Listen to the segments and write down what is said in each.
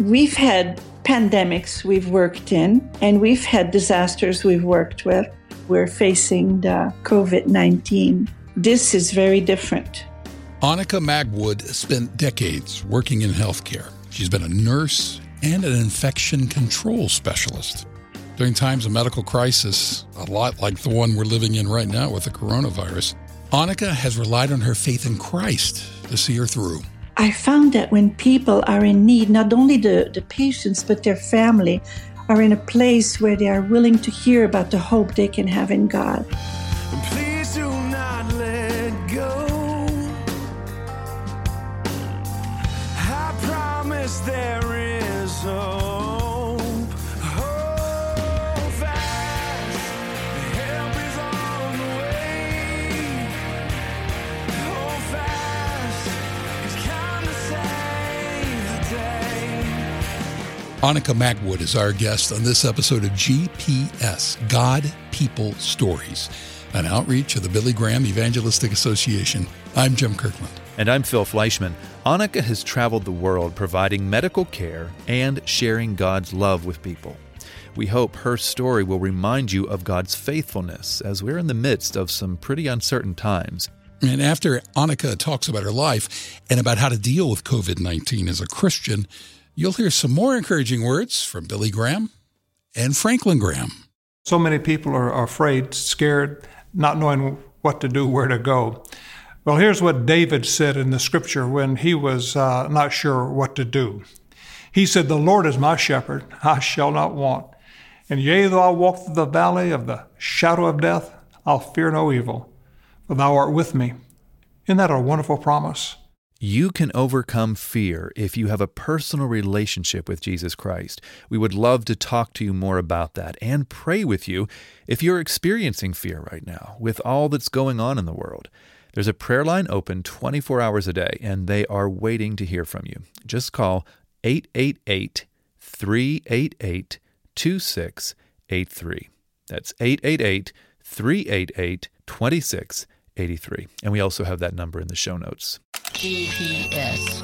We've had pandemics we've worked in, and we've had disasters we've worked with. We're facing the COVID 19. This is very different. Annika Magwood spent decades working in healthcare. She's been a nurse and an infection control specialist. During times of medical crisis, a lot like the one we're living in right now with the coronavirus, Annika has relied on her faith in Christ to see her through. I found that when people are in need, not only the, the patients, but their family are in a place where they are willing to hear about the hope they can have in God. Annika Magwood is our guest on this episode of GPS God People Stories, an outreach of the Billy Graham Evangelistic Association. I'm Jim Kirkland. And I'm Phil Fleischman. Annika has traveled the world providing medical care and sharing God's love with people. We hope her story will remind you of God's faithfulness as we're in the midst of some pretty uncertain times. And after Annika talks about her life and about how to deal with COVID 19 as a Christian, you'll hear some more encouraging words from Billy Graham and Franklin Graham. So many people are afraid, scared, not knowing what to do, where to go. Well, here's what David said in the scripture when he was uh, not sure what to do. He said, The Lord is my shepherd, I shall not want. And yea, though I walk through the valley of the shadow of death, I'll fear no evil, for thou art with me. Isn't that a wonderful promise? You can overcome fear if you have a personal relationship with Jesus Christ. We would love to talk to you more about that and pray with you if you're experiencing fear right now with all that's going on in the world. There's a prayer line open 24 hours a day, and they are waiting to hear from you. Just call 888 388 2683. That's 888 388 2683. And we also have that number in the show notes. GPS.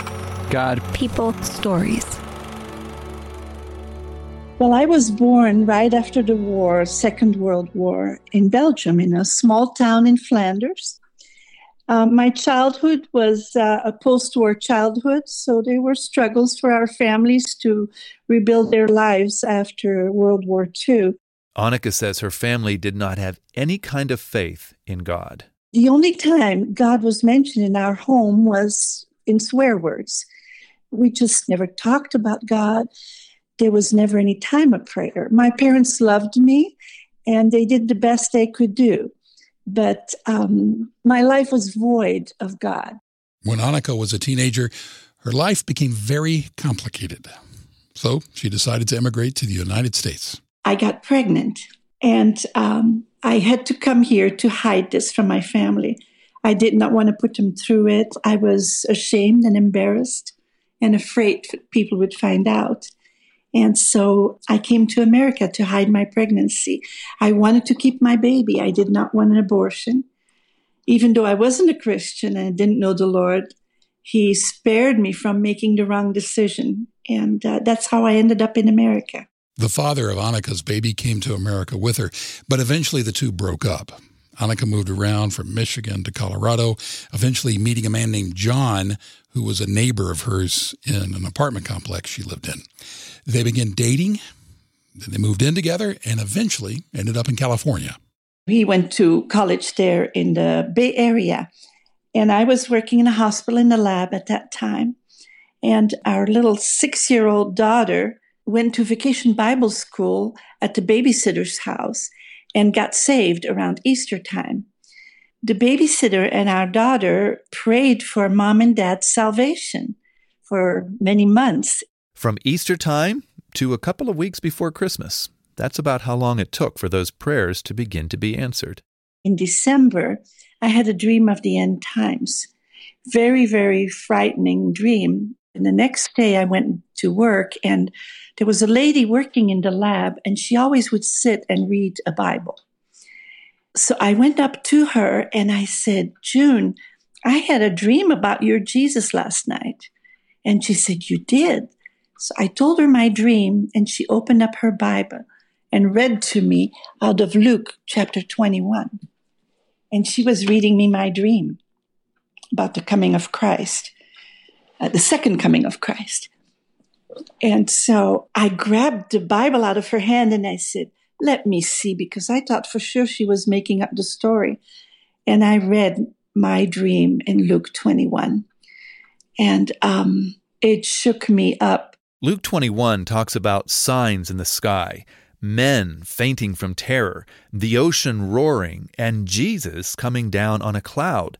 God People stories. Well, I was born right after the war, Second World War, in Belgium, in a small town in Flanders. Um, my childhood was uh, a post war childhood, so there were struggles for our families to rebuild their lives after World War II. Annika says her family did not have any kind of faith in God. The only time God was mentioned in our home was in swear words. We just never talked about God. There was never any time of prayer. My parents loved me and they did the best they could do. But um, my life was void of God. When Annika was a teenager, her life became very complicated. So she decided to emigrate to the United States. I got pregnant and um, I had to come here to hide this from my family. I did not want to put them through it. I was ashamed and embarrassed and afraid people would find out. And so I came to America to hide my pregnancy. I wanted to keep my baby. I did not want an abortion. Even though I wasn't a Christian and didn't know the Lord, He spared me from making the wrong decision. And uh, that's how I ended up in America. The father of Annika's baby came to America with her, but eventually the two broke up. Annika moved around from Michigan to Colorado, eventually meeting a man named John, who was a neighbor of hers in an apartment complex she lived in. They began dating, then they moved in together, and eventually ended up in California. He went to college there in the Bay Area, and I was working in a hospital in the lab at that time. And our little six year old daughter went to vacation Bible school at the babysitter's house and got saved around Easter time. The babysitter and our daughter prayed for mom and dad's salvation for many months. From Easter time to a couple of weeks before Christmas. That's about how long it took for those prayers to begin to be answered. In December, I had a dream of the end times. Very, very frightening dream. And the next day I went to work and there was a lady working in the lab and she always would sit and read a Bible. So I went up to her and I said, June, I had a dream about your Jesus last night. And she said, You did? So I told her my dream, and she opened up her Bible and read to me out of Luke chapter 21. And she was reading me my dream about the coming of Christ, uh, the second coming of Christ. And so I grabbed the Bible out of her hand and I said, Let me see, because I thought for sure she was making up the story. And I read my dream in Luke 21. And um, it shook me up. Luke 21 talks about signs in the sky, men fainting from terror, the ocean roaring, and Jesus coming down on a cloud.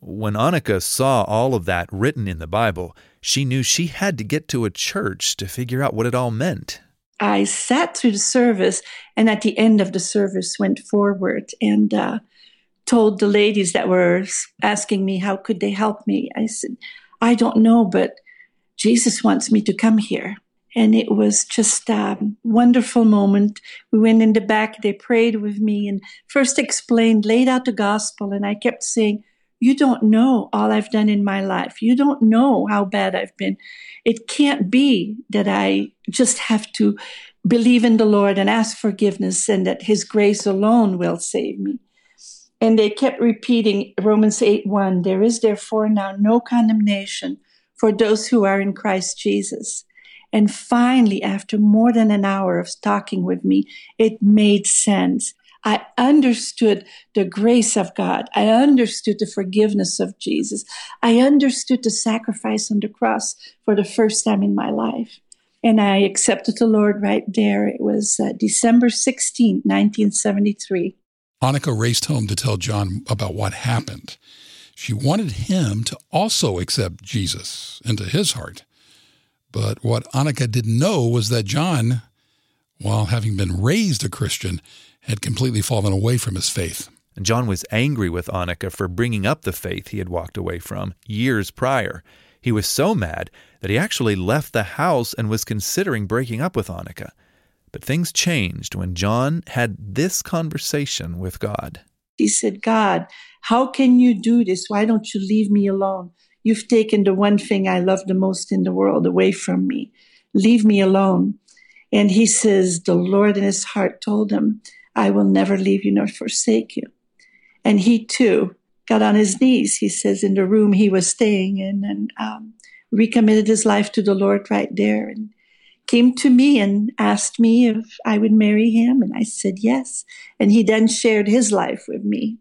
When Annika saw all of that written in the Bible, she knew she had to get to a church to figure out what it all meant. I sat through the service and at the end of the service went forward and uh, told the ladies that were asking me how could they help me. I said, I don't know, but Jesus wants me to come here. And it was just a wonderful moment. We went in the back, they prayed with me and first explained, laid out the gospel. And I kept saying, you don't know all I've done in my life. You don't know how bad I've been. It can't be that I just have to believe in the Lord and ask forgiveness and that His grace alone will save me. And they kept repeating Romans 8 1 There is therefore now no condemnation for those who are in Christ Jesus. And finally, after more than an hour of talking with me, it made sense. I understood the grace of God. I understood the forgiveness of Jesus. I understood the sacrifice on the cross for the first time in my life. And I accepted the Lord right there. It was uh, December 16, 1973. Annika raced home to tell John about what happened. She wanted him to also accept Jesus into his heart. But what Annika didn't know was that John, while having been raised a Christian, had completely fallen away from his faith. And John was angry with Annika for bringing up the faith he had walked away from years prior. He was so mad that he actually left the house and was considering breaking up with Annika. But things changed when John had this conversation with God. He said, God, how can you do this? Why don't you leave me alone? You've taken the one thing I love the most in the world away from me. Leave me alone. And he says, The Lord in his heart told him, I will never leave you nor forsake you. And he too got on his knees, he says, in the room he was staying in and um, recommitted his life to the Lord right there and came to me and asked me if I would marry him. And I said yes. And he then shared his life with me.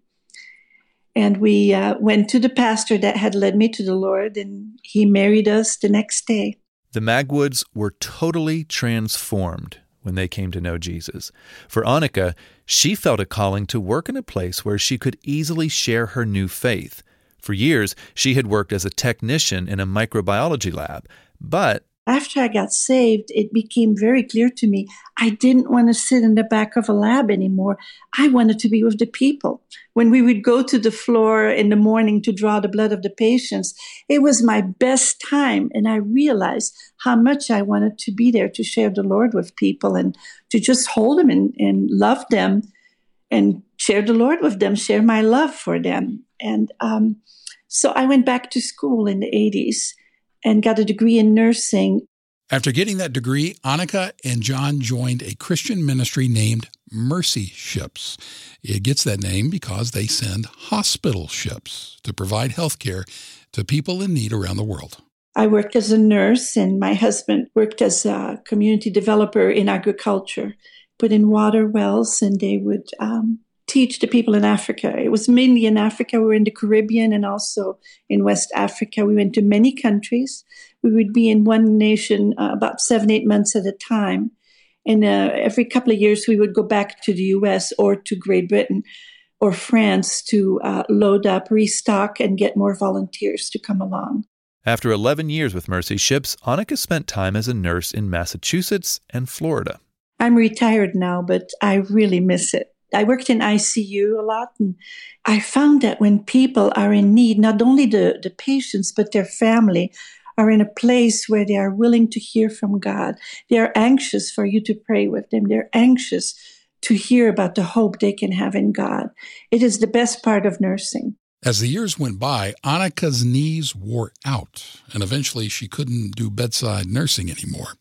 And we uh, went to the pastor that had led me to the Lord, and he married us the next day. The Magwoods were totally transformed when they came to know Jesus. For Annika, she felt a calling to work in a place where she could easily share her new faith. For years, she had worked as a technician in a microbiology lab, but after I got saved, it became very clear to me I didn't want to sit in the back of a lab anymore. I wanted to be with the people. When we would go to the floor in the morning to draw the blood of the patients, it was my best time. And I realized how much I wanted to be there to share the Lord with people and to just hold them and, and love them and share the Lord with them, share my love for them. And um, so I went back to school in the 80s and got a degree in nursing. After getting that degree, Annika and John joined a Christian ministry named Mercy Ships. It gets that name because they send hospital ships to provide health care to people in need around the world. I worked as a nurse, and my husband worked as a community developer in agriculture, put in water wells, and they would um, teach the people in Africa. It was mainly in Africa. We were in the Caribbean and also in West Africa. We went to many countries. We would be in one nation uh, about seven, eight months at a time. And uh, every couple of years, we would go back to the US or to Great Britain or France to uh, load up, restock, and get more volunteers to come along. After 11 years with Mercy Ships, Annika spent time as a nurse in Massachusetts and Florida. I'm retired now, but I really miss it. I worked in ICU a lot, and I found that when people are in need, not only the, the patients, but their family are in a place where they are willing to hear from God. They are anxious for you to pray with them. They're anxious to hear about the hope they can have in God. It is the best part of nursing. As the years went by, Annika's knees wore out, and eventually she couldn't do bedside nursing anymore.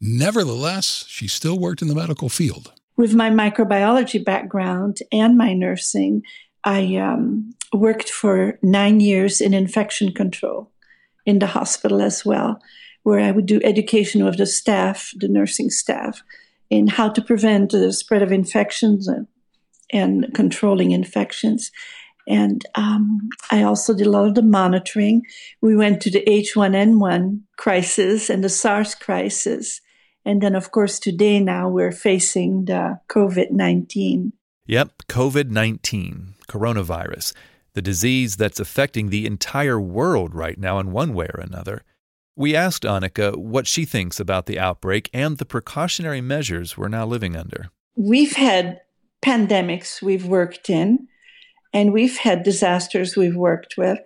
Nevertheless, she still worked in the medical field. With my microbiology background and my nursing, I um, worked for nine years in infection control in the hospital as well, where I would do education of the staff, the nursing staff, in how to prevent the spread of infections and, and controlling infections. And um, I also did a lot of the monitoring. We went to the H1N1 crisis and the SARS crisis. And then, of course, today now we're facing the COVID 19. Yep, COVID 19, coronavirus, the disease that's affecting the entire world right now in one way or another. We asked Annika what she thinks about the outbreak and the precautionary measures we're now living under. We've had pandemics we've worked in, and we've had disasters we've worked with.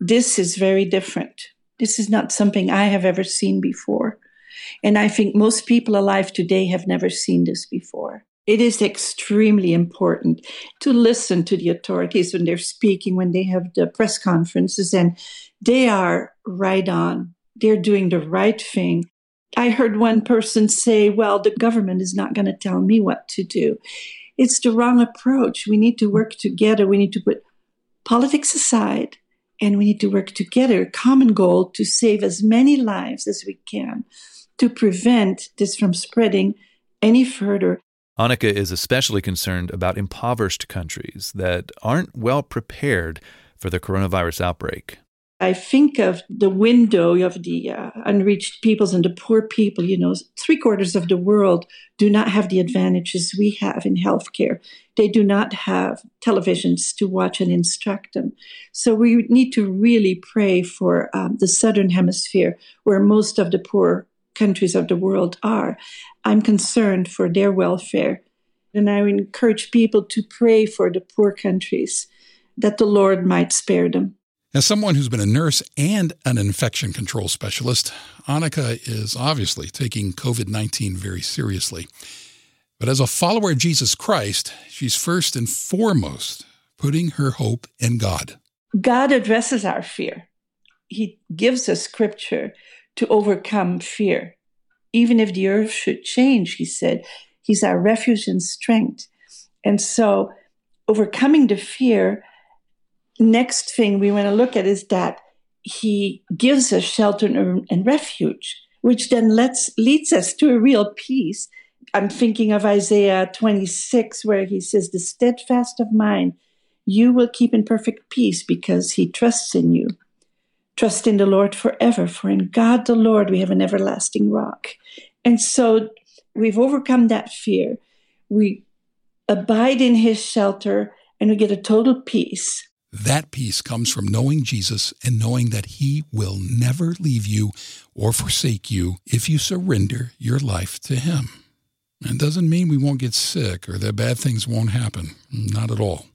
This is very different. This is not something I have ever seen before. And I think most people alive today have never seen this before. It is extremely important to listen to the authorities when they're speaking, when they have the press conferences, and they are right on. They're doing the right thing. I heard one person say, Well, the government is not going to tell me what to do. It's the wrong approach. We need to work together. We need to put politics aside and we need to work together, common goal to save as many lives as we can to prevent this from spreading any further. Annika is especially concerned about impoverished countries that aren't well prepared for the coronavirus outbreak. I think of the window of the uh, unreached peoples and the poor people. You know, three quarters of the world do not have the advantages we have in healthcare. They do not have televisions to watch and instruct them. So we need to really pray for um, the southern hemisphere, where most of the poor countries of the world are. I'm concerned for their welfare. And I encourage people to pray for the poor countries that the Lord might spare them. As someone who's been a nurse and an infection control specialist, Annika is obviously taking COVID 19 very seriously. But as a follower of Jesus Christ, she's first and foremost putting her hope in God. God addresses our fear. He gives us scripture to overcome fear. Even if the earth should change, he said, He's our refuge and strength. And so, overcoming the fear next thing we want to look at is that he gives us shelter and refuge, which then lets, leads us to a real peace. I'm thinking of Isaiah 26, where he says, The steadfast of mind you will keep in perfect peace because he trusts in you. Trust in the Lord forever, for in God the Lord we have an everlasting rock. And so we've overcome that fear. We abide in his shelter and we get a total peace. That peace comes from knowing Jesus and knowing that He will never leave you or forsake you if you surrender your life to Him. It doesn't mean we won't get sick or that bad things won't happen. Not at all.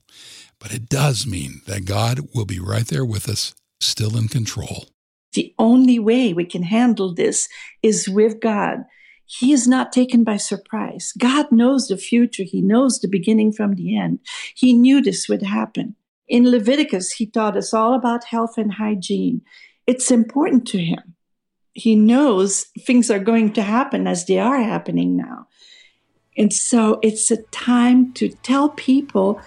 But it does mean that God will be right there with us, still in control. The only way we can handle this is with God. He is not taken by surprise. God knows the future. He knows the beginning from the end. He knew this would happen. In Leviticus, he taught us all about health and hygiene. It's important to him. He knows things are going to happen as they are happening now. And so it's a time to tell people,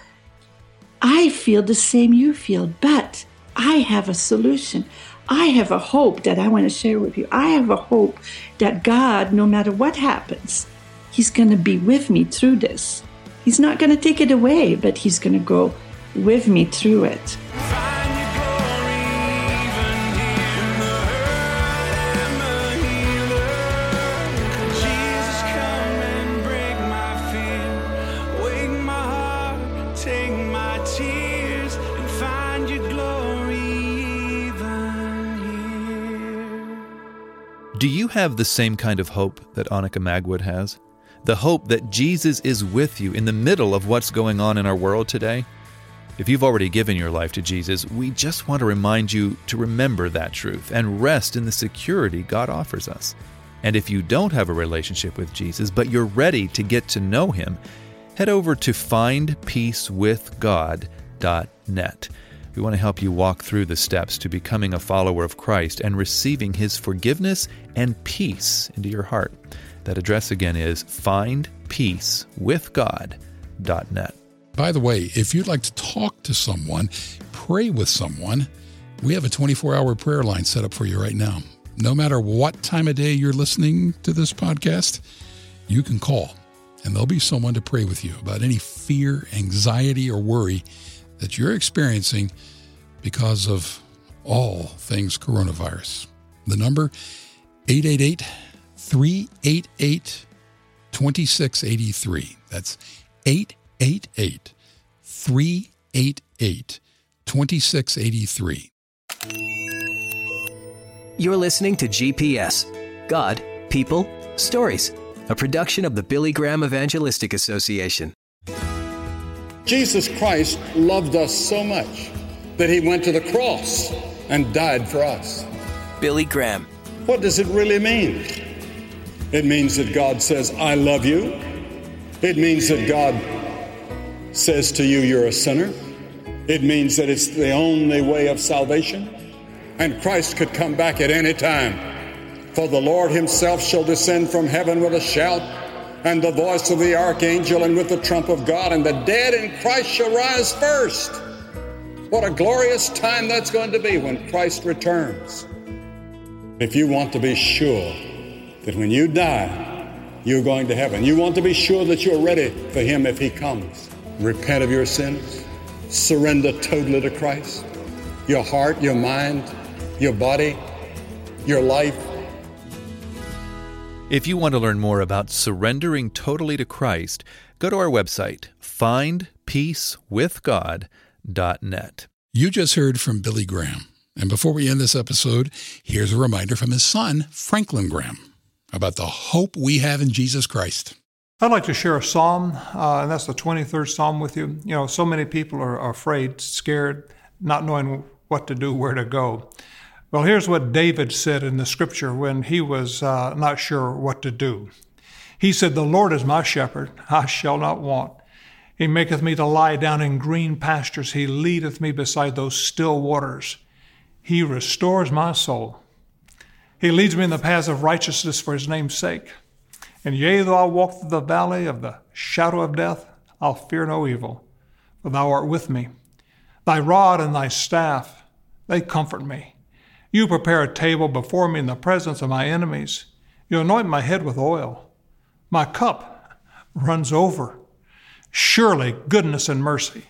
I feel the same you feel, but I have a solution. I have a hope that I want to share with you. I have a hope that God, no matter what happens, He's going to be with me through this. He's not going to take it away, but He's going to go with me through it. Do you have the same kind of hope that Annika Magwood has? The hope that Jesus is with you in the middle of what's going on in our world today? If you've already given your life to Jesus, we just want to remind you to remember that truth and rest in the security God offers us. And if you don't have a relationship with Jesus, but you're ready to get to know Him, head over to findpeacewithgod.net. We want to help you walk through the steps to becoming a follower of Christ and receiving His forgiveness and peace into your heart. That address again is findpeacewithgod.net. By the way, if you'd like to talk to someone, pray with someone, we have a 24 hour prayer line set up for you right now. No matter what time of day you're listening to this podcast, you can call and there'll be someone to pray with you about any fear, anxiety, or worry that you're experiencing because of all things coronavirus. The number 888 388 2683. That's 888 388 2683. You're listening to GPS God, People, Stories, a production of the Billy Graham Evangelistic Association. Jesus Christ loved us so much that he went to the cross and died for us. Billy Graham. What does it really mean? It means that God says, I love you. It means that God says to you, you're a sinner. It means that it's the only way of salvation. And Christ could come back at any time. For the Lord himself shall descend from heaven with a shout, and the voice of the archangel, and with the trump of God, and the dead in Christ shall rise first. What a glorious time that's going to be when Christ returns. If you want to be sure that when you die, you're going to heaven, you want to be sure that you're ready for Him if He comes. Repent of your sins, surrender totally to Christ, your heart, your mind, your body, your life. If you want to learn more about surrendering totally to Christ, go to our website, findpeacewithgod.net. You just heard from Billy Graham. And before we end this episode, here's a reminder from his son, Franklin Graham, about the hope we have in Jesus Christ. I'd like to share a psalm, uh, and that's the 23rd psalm with you. You know, so many people are, are afraid, scared, not knowing what to do, where to go. Well, here's what David said in the scripture when he was uh, not sure what to do. He said, The Lord is my shepherd, I shall not want. He maketh me to lie down in green pastures. He leadeth me beside those still waters. He restores my soul. He leads me in the paths of righteousness for his name's sake. And yea, though I walk through the valley of the shadow of death, I'll fear no evil, for thou art with me. Thy rod and thy staff, they comfort me. You prepare a table before me in the presence of my enemies. You anoint my head with oil. My cup runs over. Surely goodness and mercy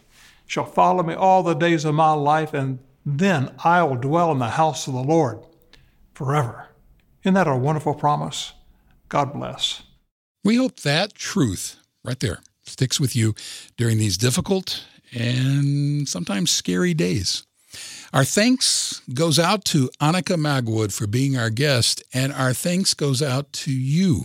shall follow me all the days of my life, and then I will dwell in the house of the Lord forever. Isn't that a wonderful promise? God bless. We hope that truth right there sticks with you during these difficult and sometimes scary days. Our thanks goes out to Annika Magwood for being our guest, and our thanks goes out to you.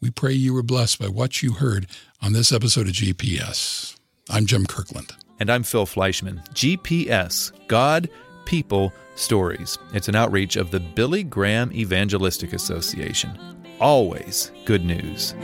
We pray you were blessed by what you heard on this episode of GPS. I'm Jim Kirkland. And I'm Phil Fleischman. GPS God, People, Stories. It's an outreach of the Billy Graham Evangelistic Association. Always good news.